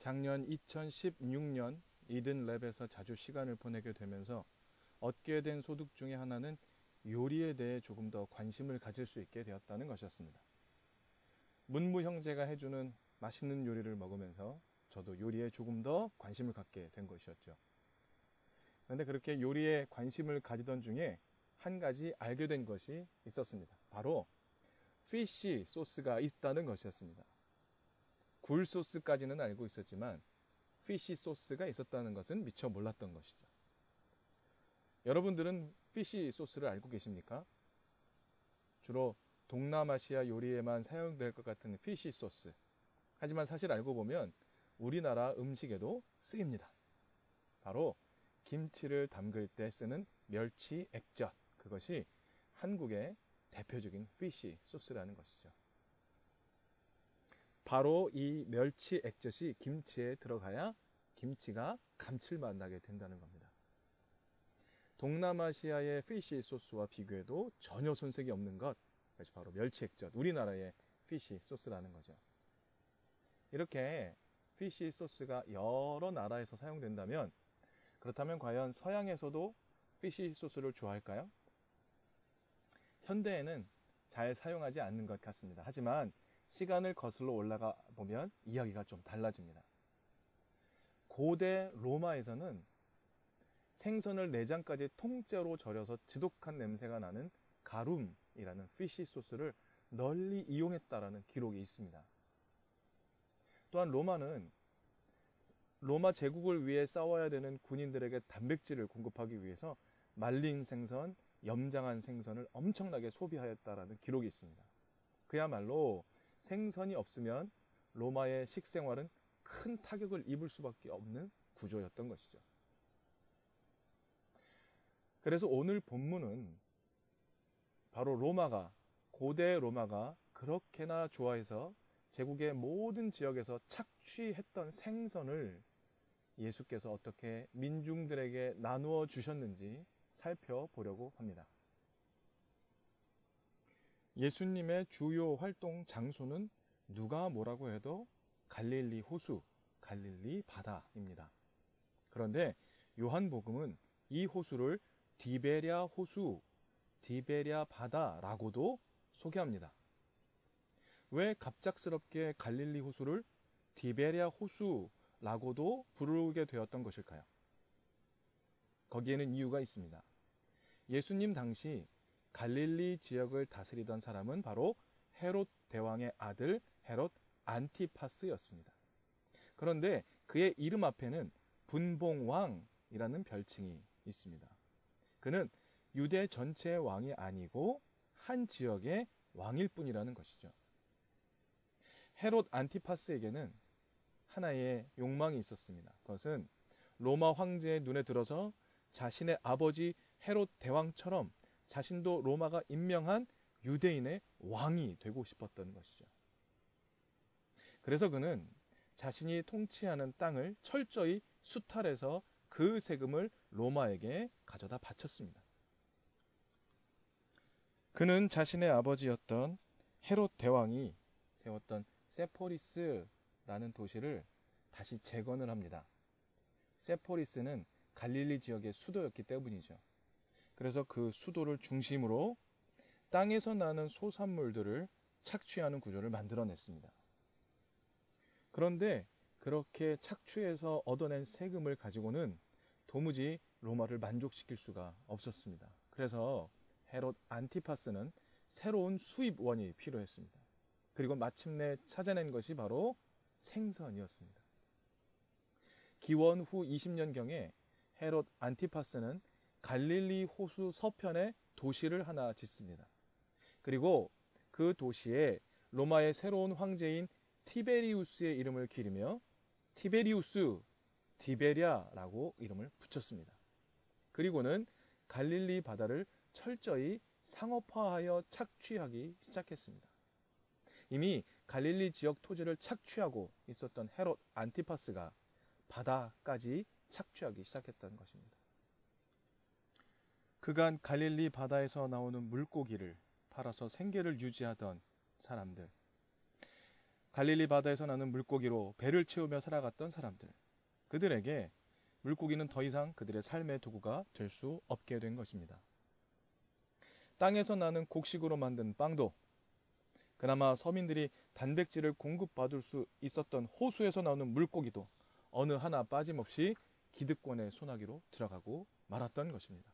작년 2016년 이든 랩에서 자주 시간을 보내게 되면서 얻게 된 소득 중에 하나는 요리에 대해 조금 더 관심을 가질 수 있게 되었다는 것이었습니다. 문무 형제가 해주는 맛있는 요리를 먹으면서 저도 요리에 조금 더 관심을 갖게 된 것이었죠. 그런데 그렇게 요리에 관심을 가지던 중에 한 가지 알게 된 것이 있었습니다. 바로 fish sauce가 있다는 것이었습니다. 굴 소스까지는 알고 있었지만 fish sauce가 있었다는 것은 미처 몰랐던 것이죠. 여러분들은 fish sauce를 알고 계십니까? 주로 동남아시아 요리에만 사용될 것 같은 fish sauce. 하지만 사실 알고 보면 우리나라 음식에도 쓰입니다. 바로 김치를 담글 때 쓰는 멸치 액젓. 그것이 한국의 대표적인 fish sauce라는 것이죠. 바로 이 멸치 액젓이 김치에 들어가야 김치가 감칠맛 나게 된다는 겁니다. 동남아시아의 fish sauce와 비교해도 전혀 손색이 없는 것, 그것이 바로 멸치 액젓, 우리나라의 fish sauce라는 거죠. 이렇게 fish sauce가 여러 나라에서 사용된다면, 그렇다면 과연 서양에서도 피쉬 소스를 좋아할까요? 현대에는 잘 사용하지 않는 것 같습니다. 하지만 시간을 거슬러 올라가 보면 이야기가 좀 달라집니다. 고대 로마에서는 생선을 내장까지 통째로 절여서 지독한 냄새가 나는 가룸이라는 피쉬 소스를 널리 이용했다라는 기록이 있습니다. 또한 로마는 로마 제국을 위해 싸워야 되는 군인들에게 단백질을 공급하기 위해서 말린 생선, 염장한 생선을 엄청나게 소비하였다라는 기록이 있습니다. 그야말로 생선이 없으면 로마의 식생활은 큰 타격을 입을 수밖에 없는 구조였던 것이죠. 그래서 오늘 본문은 바로 로마가, 고대 로마가 그렇게나 좋아해서 제국의 모든 지역에서 착취했던 생선을 예수께서 어떻게 민중들에게 나누어 주셨는지 살펴보려고 합니다. 예수님의 주요 활동 장소는 누가 뭐라고 해도 갈릴리 호수, 갈릴리 바다입니다. 그런데 요한복음은 이 호수를 디베랴 호수, 디베랴 바다라고도 소개합니다. 왜 갑작스럽게 갈릴리 호수를 디베랴 호수라고도 부르게 되었던 것일까요? 거기에는 이유가 있습니다. 예수님 당시 갈릴리 지역을 다스리던 사람은 바로 헤롯 대왕의 아들 헤롯 안티파스였습니다. 그런데 그의 이름 앞에는 분봉왕이라는 별칭이 있습니다. 그는 유대 전체의 왕이 아니고 한 지역의 왕일 뿐이라는 것이죠. 헤롯 안티파스에게는 하나의 욕망이 있었습니다. 그것은 로마 황제의 눈에 들어서 자신의 아버지 헤롯 대왕처럼 자신도 로마가 임명한 유대인의 왕이 되고 싶었던 것이죠. 그래서 그는 자신이 통치하는 땅을 철저히 수탈해서 그 세금을 로마에게 가져다 바쳤습니다. 그는 자신의 아버지였던 헤롯 대왕이 세웠던 세포리스라는 도시를 다시 재건을 합니다. 세포리스는 갈릴리 지역의 수도였기 때문이죠. 그래서 그 수도를 중심으로 땅에서 나는 소산물들을 착취하는 구조를 만들어냈습니다. 그런데 그렇게 착취해서 얻어낸 세금을 가지고는 도무지 로마를 만족시킬 수가 없었습니다. 그래서 헤롯 안티파스는 새로운 수입원이 필요했습니다. 그리고 마침내 찾아낸 것이 바로 생선이었습니다. 기원 후 20년경에 헤롯 안티파스는 갈릴리 호수 서편에 도시를 하나 짓습니다. 그리고 그 도시에 로마의 새로운 황제인 티베리우스의 이름을 기리며 티베리우스 디베리아라고 이름을 붙였습니다. 그리고는 갈릴리 바다를 철저히 상업화하여 착취하기 시작했습니다. 이미 갈릴리 지역 토지를 착취하고 있었던 헤롯 안티파스가 바다까지 착취하기 시작했던 것입니다. 그간 갈릴리 바다에서 나오는 물고기를 팔아서 생계를 유지하던 사람들. 갈릴리 바다에서 나는 물고기로 배를 채우며 살아갔던 사람들. 그들에게 물고기는 더 이상 그들의 삶의 도구가 될 수 없게 된 것입니다. 땅에서 나는 곡식으로 만든 빵도 그나마 서민들이 단백질을 공급받을 수 있었던 호수에서 나오는 물고기도 어느 하나 빠짐없이 기득권의 소나기로 들어가고 말았던 것입니다.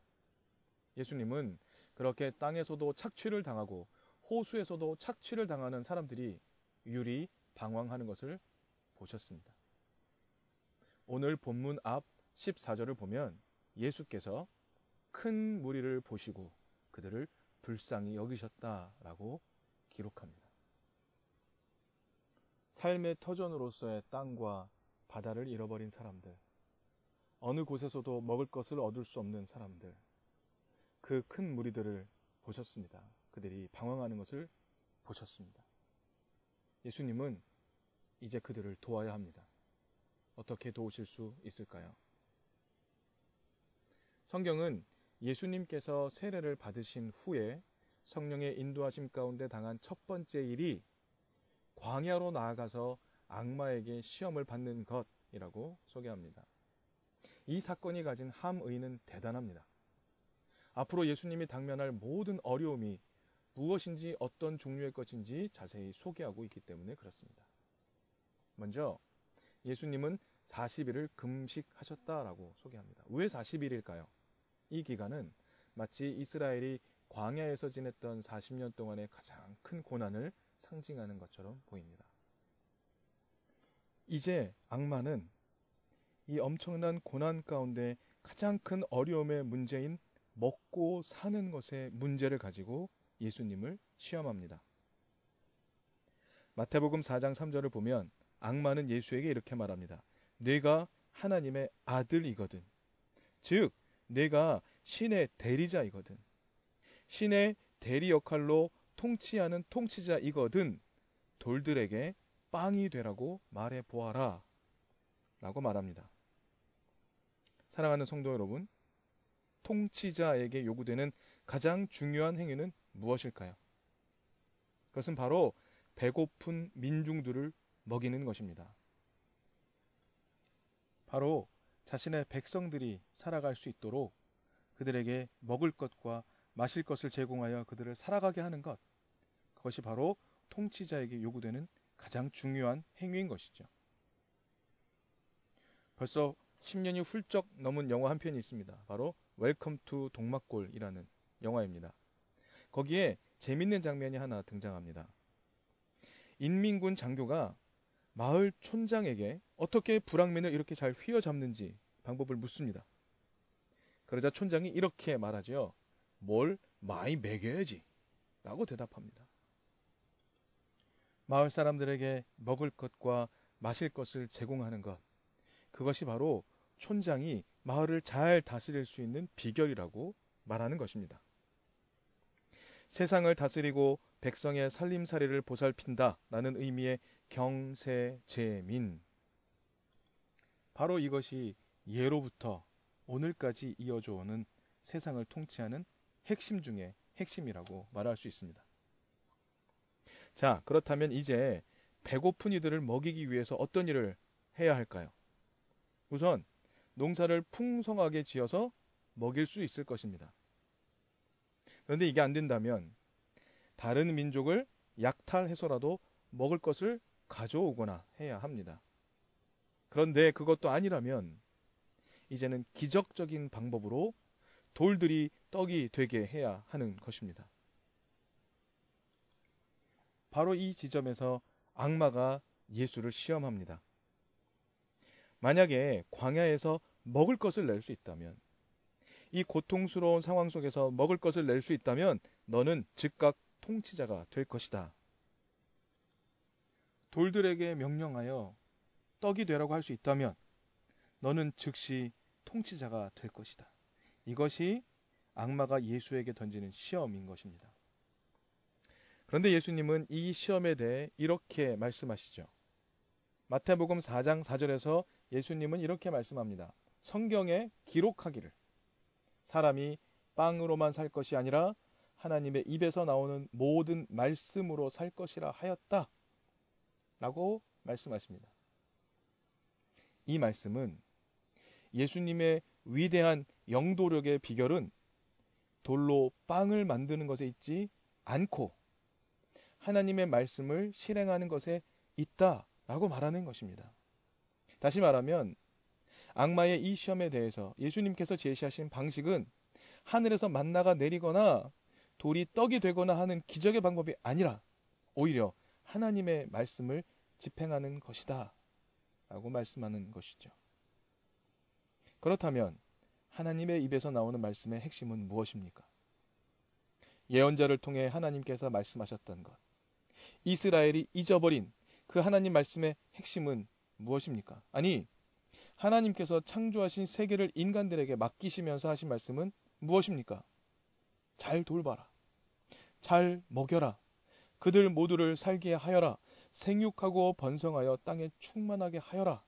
예수님은 그렇게 땅에서도 착취를 당하고 호수에서도 착취를 당하는 사람들이 유리 방황하는 것을 보셨습니다. 오늘 본문 앞 14절을 보면 예수께서 큰 무리를 보시고 그들을 불쌍히 여기셨다라고 기록합니다. 삶의 터전으로서의 땅과 바다를 잃어버린 사람들, 어느 곳에서도 먹을 것을 얻을 수 없는 사람들, 그 큰 무리들을 보셨습니다. 그들이 방황하는 것을 보셨습니다. 예수님은 이제 그들을 도와야 합니다. 어떻게 도우실 수 있을까요? 성경은 예수님께서 세례를 받으신 후에 성령의 인도하심 가운데 당한 첫 번째 일이 광야로 나아가서 악마에게 시험을 받는 것이라고 소개합니다. 이 사건이 가진 함의는 대단합니다. 앞으로 예수님이 당면할 모든 어려움이 무엇인지 어떤 종류의 것인지 자세히 소개하고 있기 때문에 그렇습니다. 먼저 예수님은 40일을 금식하셨다라고 소개합니다. 왜 40일일까요? 이 기간은 마치 이스라엘이 광야에서 지냈던 40년 동안의 가장 큰 고난을 상징하는 것처럼 보입니다. 이제 악마는 이 엄청난 고난 가운데 가장 큰 어려움의 문제인 먹고 사는 것의 문제를 가지고 예수님을 시험합니다. 마태복음 4장 3절을 보면 악마는 예수에게 이렇게 말합니다. 내가 하나님의 아들이거든. 즉, 내가 신의 대리자이거든. 신의 대리 역할로 통치하는 통치자이거든. 돌들에게 빵이 되라고 말해 보아라. 라고 말합니다. 사랑하는 성도 여러분, 통치자에게 요구되는 가장 중요한 행위는 무엇일까요? 그것은 바로 배고픈 민중들을 먹이는 것입니다. 바로 자신의 백성들이 살아갈 수 있도록 그들에게 먹을 것과 마실 것을 제공하여 그들을 살아가게 하는 것. 그것이 바로 통치자에게 요구되는 가장 중요한 행위인 것이죠. 벌써 10년이 훌쩍 넘은 영화 한 편이 있습니다. 바로 Welcome to 동막골이라는 영화입니다. 거기에 재밌는 장면이 하나 등장합니다. 인민군 장교가 마을 촌장에게 어떻게 불황민을 이렇게 잘 휘어잡는지 방법을 묻습니다. 그러자 촌장이 이렇게 말하죠. 뭘 많이 먹여야지. 라고 대답합니다. 마을 사람들에게 먹을 것과 마실 것을 제공하는 것. 그것이 바로 촌장이 마을을 잘 다스릴 수 있는 비결이라고 말하는 것입니다. 세상을 다스리고 백성의 살림살이를 보살핀다 라는 의미의 경세제민. 바로 이것이 예로부터 오늘까지 이어져 오는 세상을 통치하는 핵심 중의 핵심이라고 말할 수 있습니다. 자, 그렇다면 이제 배고픈 이들을 먹이기 위해서 어떤 일을 해야 할까요? 우선 농사를 풍성하게 지어서 먹일 수 있을 것입니다. 그런데 이게 안 된다면 다른 민족을 약탈해서라도 먹을 것을 가져오거나 해야 합니다. 그런데 그것도 아니라면 이제는 기적적인 방법으로 돌들이 떡이 되게 해야 하는 것입니다. 바로 이 지점에서 악마가 예수를 시험합니다. 만약에 광야에서 먹을 것을 낼 수 있다면, 이 고통스러운 상황 속에서 먹을 것을 낼 수 있다면 너는 즉각 통치자가 될 것이다. 돌들에게 명령하여 떡이 되라고 할 수 있다면 너는 즉시 통치자가 될 것이다. 이것이 악마가 예수에게 던지는 시험인 것입니다. 그런데 예수님은 이 시험에 대해 이렇게 말씀하시죠. 마태복음 4장 4절에서 예수님은 이렇게 말씀합니다. 성경에 기록하기를 사람이 빵으로만 살 것이 아니라 하나님의 입에서 나오는 모든 말씀으로 살 것이라 하였다. 라고 말씀하십니다. 이 말씀은 예수님의 위대한 영도력의 비결은 돌로 빵을 만드는 것에 있지 않고 하나님의 말씀을 실행하는 것에 있다 라고 말하는 것입니다. 다시 말하면 악마의 이 시험에 대해서 예수님께서 제시하신 방식은 하늘에서 만나가 내리거나 돌이 떡이 되거나 하는 기적의 방법이 아니라 오히려 하나님의 말씀을 집행하는 것이다. 라고 말씀하는 것이죠. 그렇다면 하나님의 입에서 나오는 말씀의 핵심은 무엇입니까? 예언자를 통해 하나님께서 말씀하셨던 것. 이스라엘이 잊어버린 그 하나님 말씀의 핵심은 무엇입니까? 아니, 하나님께서 창조하신 세계를 인간들에게 맡기시면서 하신 말씀은 무엇입니까? 잘 돌봐라. 잘 먹여라. 그들 모두를 살게 하여라. 생육하고 번성하여 땅에 충만하게 하여라.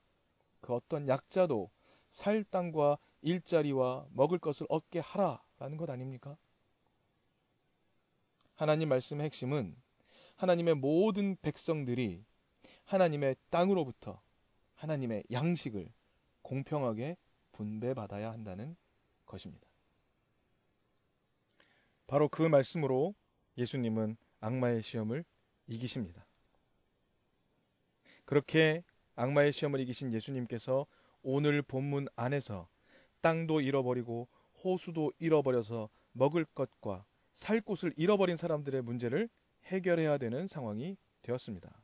그 어떤 약자도 살 땅과 일자리와 먹을 것을 얻게 하라 라는 것 아닙니까? 하나님 말씀의 핵심은 하나님의 모든 백성들이 하나님의 땅으로부터 하나님의 양식을 공평하게 분배받아야 한다는 것입니다. 바로 그 말씀으로 예수님은 악마의 시험을 이기십니다. 그렇게 악마의 시험을 이기신 예수님께서 오늘 본문 안에서 땅도 잃어버리고 호수도 잃어버려서 먹을 것과 살 곳을 잃어버린 사람들의 문제를 해결해야 되는 상황이 되었습니다.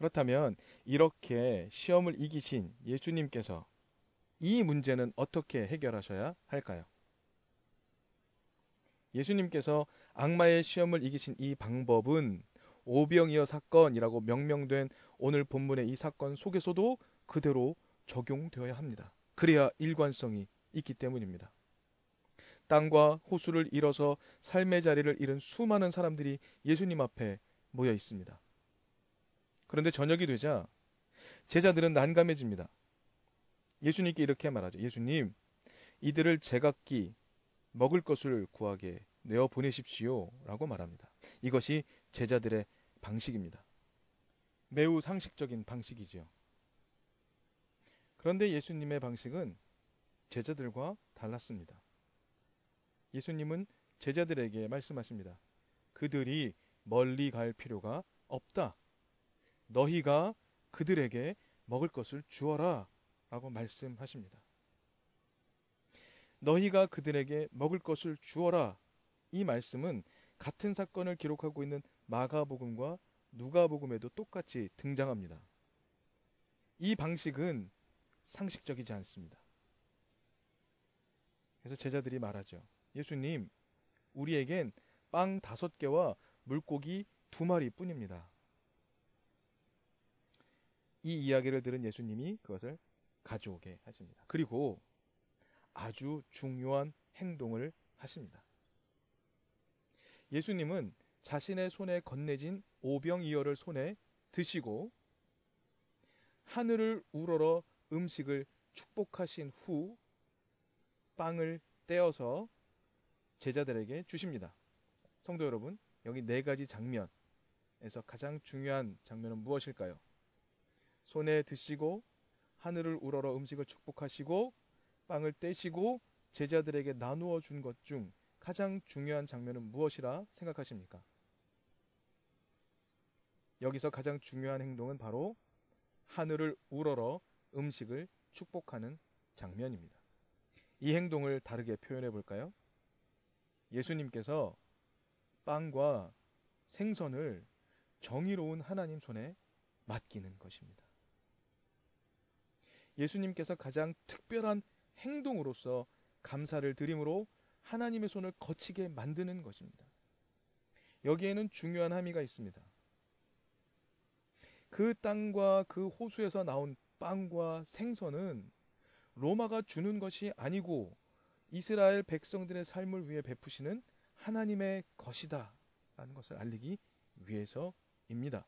그렇다면 이렇게 시험을 이기신 예수님께서 이 문제는 어떻게 해결하셔야 할까요? 예수님께서 악마의 시험을 이기신 이 방법은 오병이어 사건이라고 명명된 오늘 본문의 이 사건 속에서도 그대로 적용되어야 합니다. 그래야 일관성이 있기 때문입니다. 땅과 호수를 잃어서 삶의 자리를 잃은 수많은 사람들이 예수님 앞에 모여 있습니다. 그런데 저녁이 되자 제자들은 난감해집니다. 예수님께 이렇게 말하죠. 예수님, 이들을 제각기 먹을 것을 구하게 내어 보내십시오. 라고 말합니다. 이것이 제자들의 방식입니다. 매우 상식적인 방식이지요. 그런데 예수님의 방식은 제자들과 달랐습니다. 예수님은 제자들에게 말씀하십니다. 그들이 멀리 갈 필요가 없다. 너희가 그들에게 먹을 것을 주어라. 라고 말씀하십니다. 너희가 그들에게 먹을 것을 주어라. 이 말씀은 같은 사건을 기록하고 있는 마가복음과 누가복음에도 똑같이 등장합니다. 이 방식은 상식적이지 않습니다. 그래서 제자들이 말하죠. 예수님, 우리에겐 빵 다섯 개와 물고기 두 마리 뿐입니다. 이 이야기를 들은 예수님이 그것을 가져오게 하십니다. 그리고 아주 중요한 행동을 하십니다. 예수님은 자신의 손에 건네진 오병이어를 손에 드시고 하늘을 우러러 음식을 축복하신 후 빵을 떼어서 제자들에게 주십니다. 성도 여러분, 여기 네 가지 장면에서 가장 중요한 장면은 무엇일까요? 손에 드시고 하늘을 우러러 음식을 축복하시고 빵을 떼시고 제자들에게 나누어 준 것 중 가장 중요한 장면은 무엇이라 생각하십니까? 여기서 가장 중요한 행동은 바로 하늘을 우러러 음식을 축복하는 장면입니다. 이 행동을 다르게 표현해 볼까요? 예수님께서 빵과 생선을 정의로운 하나님 손에 맡기는 것입니다. 예수님께서 가장 특별한 행동으로서 감사를 드림으로 하나님의 손을 거치게 만드는 것입니다. 여기에는 중요한 함의가 있습니다. 그 땅과 그 호수에서 나온 빵과 생선은 로마가 주는 것이 아니고 이스라엘 백성들의 삶을 위해 베푸시는 하나님의 것이다. 라는 것을 알리기 위해서입니다.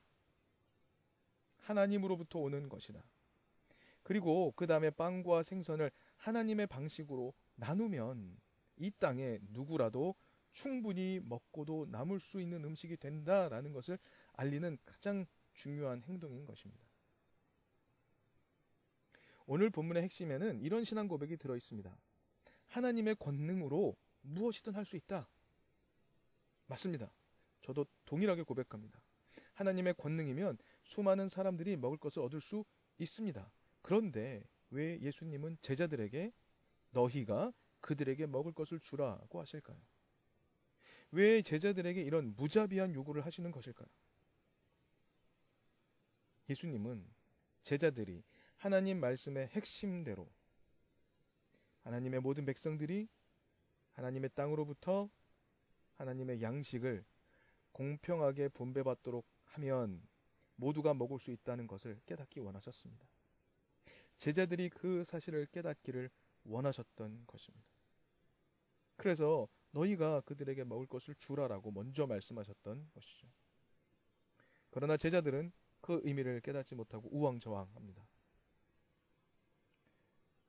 하나님으로부터 오는 것이다. 그리고 그 다음에 빵과 생선을 하나님의 방식으로 나누면 이 땅에 누구라도 충분히 먹고도 남을 수 있는 음식이 된다라는 것을 알리는 가장 중요한 행동인 것입니다. 오늘 본문의 핵심에는 이런 신앙 고백이 들어 있습니다. 하나님의 권능으로 무엇이든 할 수 있다. 맞습니다. 저도 동일하게 고백합니다. 하나님의 권능이면 수많은 사람들이 먹을 것을 얻을 수 있습니다. 그런데 왜 예수님은 제자들에게 너희가 그들에게 먹을 것을 주라고 하실까요? 왜 제자들에게 이런 무자비한 요구를 하시는 것일까요? 예수님은 제자들이 하나님 말씀의 핵심대로 하나님의 모든 백성들이 하나님의 땅으로부터 하나님의 양식을 공평하게 분배받도록 하면 모두가 먹을 수 있다는 것을 깨닫기 원하셨습니다. 제자들이 그 사실을 깨닫기를 원하셨던 것입니다. 그래서 너희가 그들에게 먹을 것을 주라라고 먼저 말씀하셨던 것이죠. 그러나 제자들은 그 의미를 깨닫지 못하고 우왕좌왕합니다.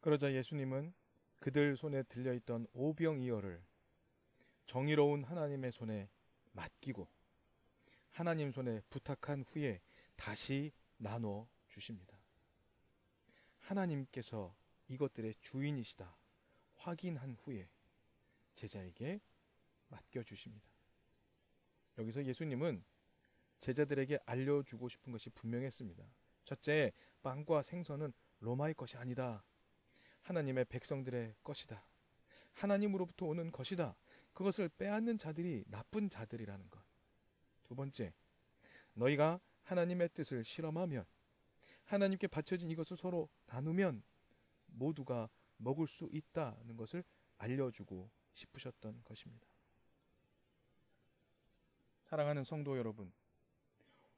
그러자 예수님은 그들 손에 들려있던 오병이어를 정의로운 하나님의 손에 맡기고 하나님 손에 부탁한 후에 다시 나눠 주십니다. 하나님께서 이것들의 주인이시다 확인한 후에 제자에게 맡겨주십니다. 여기서 예수님은 제자들에게 알려주고 싶은 것이 분명했습니다. 첫째, 빵과 생선은 로마의 것이 아니다. 하나님의 백성들의 것이다. 하나님으로부터 오는 것이다. 그것을 빼앗는 자들이 나쁜 자들이라는 것. 두 번째, 너희가 하나님의 뜻을 실험하면 하나님께 바쳐진 이것을 서로 나누면 모두가 먹을 수 있다는 것을 알려주고 싶으셨던 것입니다. 사랑하는 성도 여러분,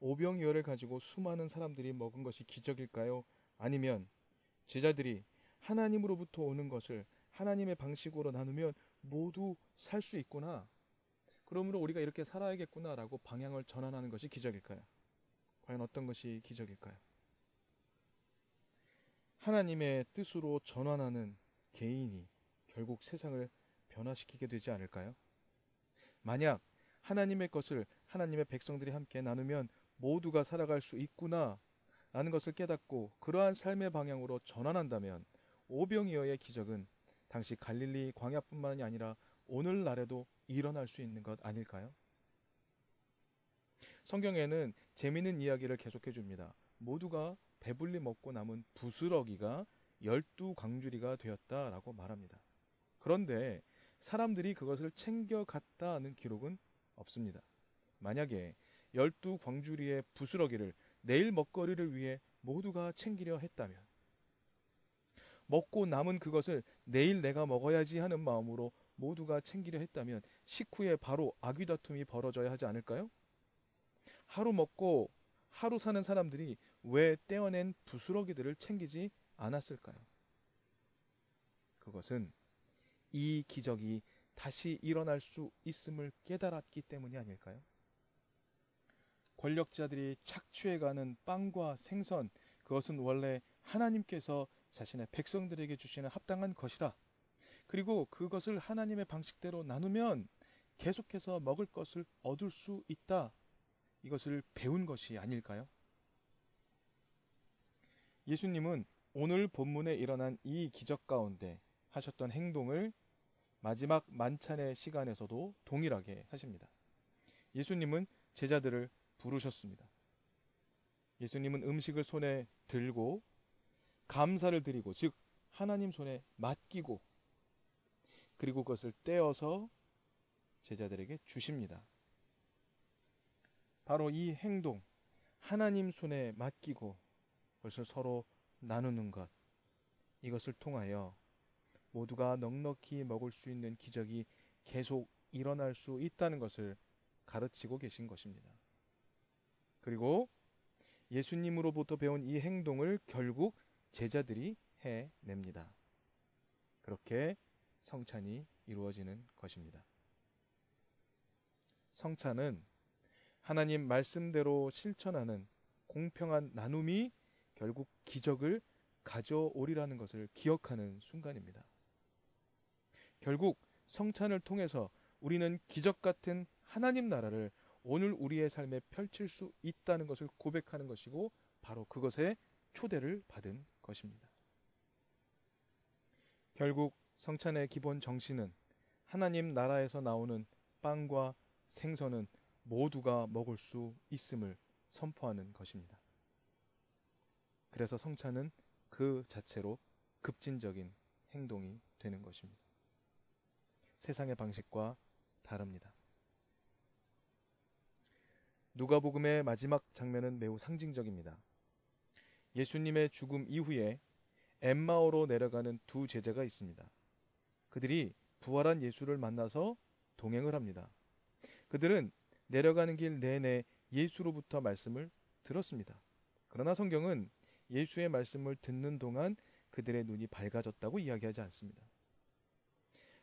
오병이어를 가지고 수많은 사람들이 먹은 것이 기적일까요? 아니면 제자들이 하나님으로부터 오는 것을 하나님의 방식으로 나누면 모두 살 수 있구나. 그러므로 우리가 이렇게 살아야겠구나라고 방향을 전환하는 것이 기적일까요? 과연 어떤 것이 기적일까요? 하나님의 뜻으로 전환하는 개인이 결국 세상을 변화시키게 되지 않을까요? 만약 하나님의 것을 하나님의 백성들이 함께 나누면 모두가 살아갈 수 있구나 라는 것을 깨닫고 그러한 삶의 방향으로 전환한다면 오병이어의 기적은 당시 갈릴리 광야뿐만이 아니라 오늘날에도 일어날 수 있는 것 아닐까요? 성경에는 재미있는 이야기를 계속해 줍니다. 모두가 배불리 먹고 남은 부스러기가 열두 광주리가 되었다라고 말합니다. 그런데 사람들이 그것을 챙겨갔다는 기록은 없습니다. 만약에 열두 광주리의 부스러기를 내일 먹거리를 위해 모두가 챙기려 했다면 먹고 남은 그것을 내일 내가 먹어야지 하는 마음으로 모두가 챙기려 했다면 식후에 바로 아귀다툼이 벌어져야 하지 않을까요? 하루 먹고 하루 사는 사람들이 왜 떼어낸 부스러기들을 챙기지 않았을까요? 그것은 이 기적이 다시 일어날 수 있음을 깨달았기 때문이 아닐까요? 권력자들이 착취해가는 빵과 생선, 그것은 원래 하나님께서 자신의 백성들에게 주시는 합당한 것이라. 그리고 그것을 하나님의 방식대로 나누면 계속해서 먹을 것을 얻을 수 있다. 이것을 배운 것이 아닐까요? 예수님은 오늘 본문에 일어난 이 기적 가운데 하셨던 행동을 마지막 만찬의 시간에서도 동일하게 하십니다. 예수님은 제자들을 부르셨습니다. 예수님은 음식을 손에 들고 감사를 드리고 즉 하나님 손에 맡기고 그리고 그것을 떼어서 제자들에게 주십니다. 바로 이 행동 하나님 손에 맡기고 그 것을 서로 나누는 것 이것을 통하여 모두가 넉넉히 먹을 수 있는 기적이 계속 일어날 수 있다는 것을 가르치고 계신 것입니다. 그리고 예수님으로부터 배운 이 행동을 결국 제자들이 해냅니다. 그렇게 성찬이 이루어지는 것입니다. 성찬은 하나님 말씀대로 실천하는 공평한 나눔이 결국 기적을 가져오리라는 것을 기억하는 순간입니다. 결국 성찬을 통해서 우리는 기적 같은 하나님 나라를 오늘 우리의 삶에 펼칠 수 있다는 것을 고백하는 것이고 바로 그것에 초대를 받은 것입니다. 결국 성찬의 기본 정신은 하나님 나라에서 나오는 빵과 생선은 모두가 먹을 수 있음을 선포하는 것입니다. 그래서 성찬은 그 자체로 급진적인 행동이 되는 것입니다. 세상의 방식과 다릅니다. 누가복음의 마지막 장면은 매우 상징적입니다. 예수님의 죽음 이후에 엠마오로 내려가는 두 제자가 있습니다. 그들이 부활한 예수를 만나서 동행을 합니다. 그들은 내려가는 길 내내 예수로부터 말씀을 들었습니다. 그러나 성경은 예수의 말씀을 듣는 동안 그들의 눈이 밝아졌다고 이야기하지 않습니다.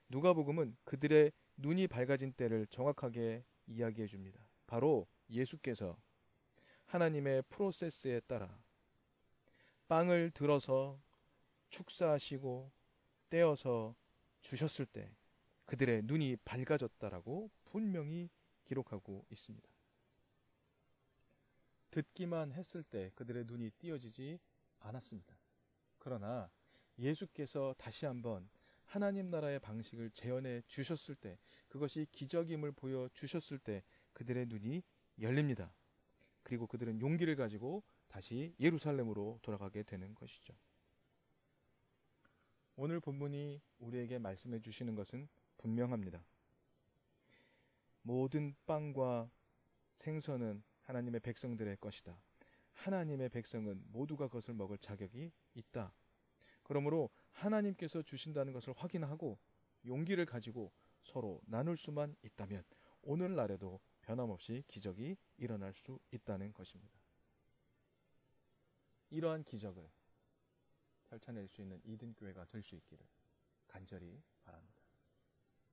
누가복음은 그들의 눈이 밝아진 때를 정확하게 이야기해 줍니다. 바로 예수께서 하나님의 프로세스에 따라 빵을 들어서 축사하시고 떼어서 주셨을 때 그들의 눈이 밝아졌다라고 분명히 기록하고 있습니다. 듣기만 했을 때 그들의 눈이 띄어지지 않았습니다. 그러나 예수께서 다시 한번 하나님 나라의 방식을 재현해 주셨을 때 그것이 기적임을 보여 주셨을 때 그들의 눈이 열립니다. 그리고 그들은 용기를 가지고 다시 예루살렘으로 돌아가게 되는 것이죠. 오늘 본문이 우리에게 말씀해 주시는 것은 분명합니다. 모든 빵과 생선은 하나님의 백성들의 것이다. 하나님의 백성은 모두가 그것을 먹을 자격이 있다. 그러므로 하나님께서 주신다는 것을 확인하고 용기를 가지고 서로 나눌 수만 있다면 오늘날에도 변함없이 기적이 일어날 수 있다는 것입니다. 이러한 기적을 펼쳐낼 수 있는 이든 교회가 될 수 있기를 간절히 바랍니다.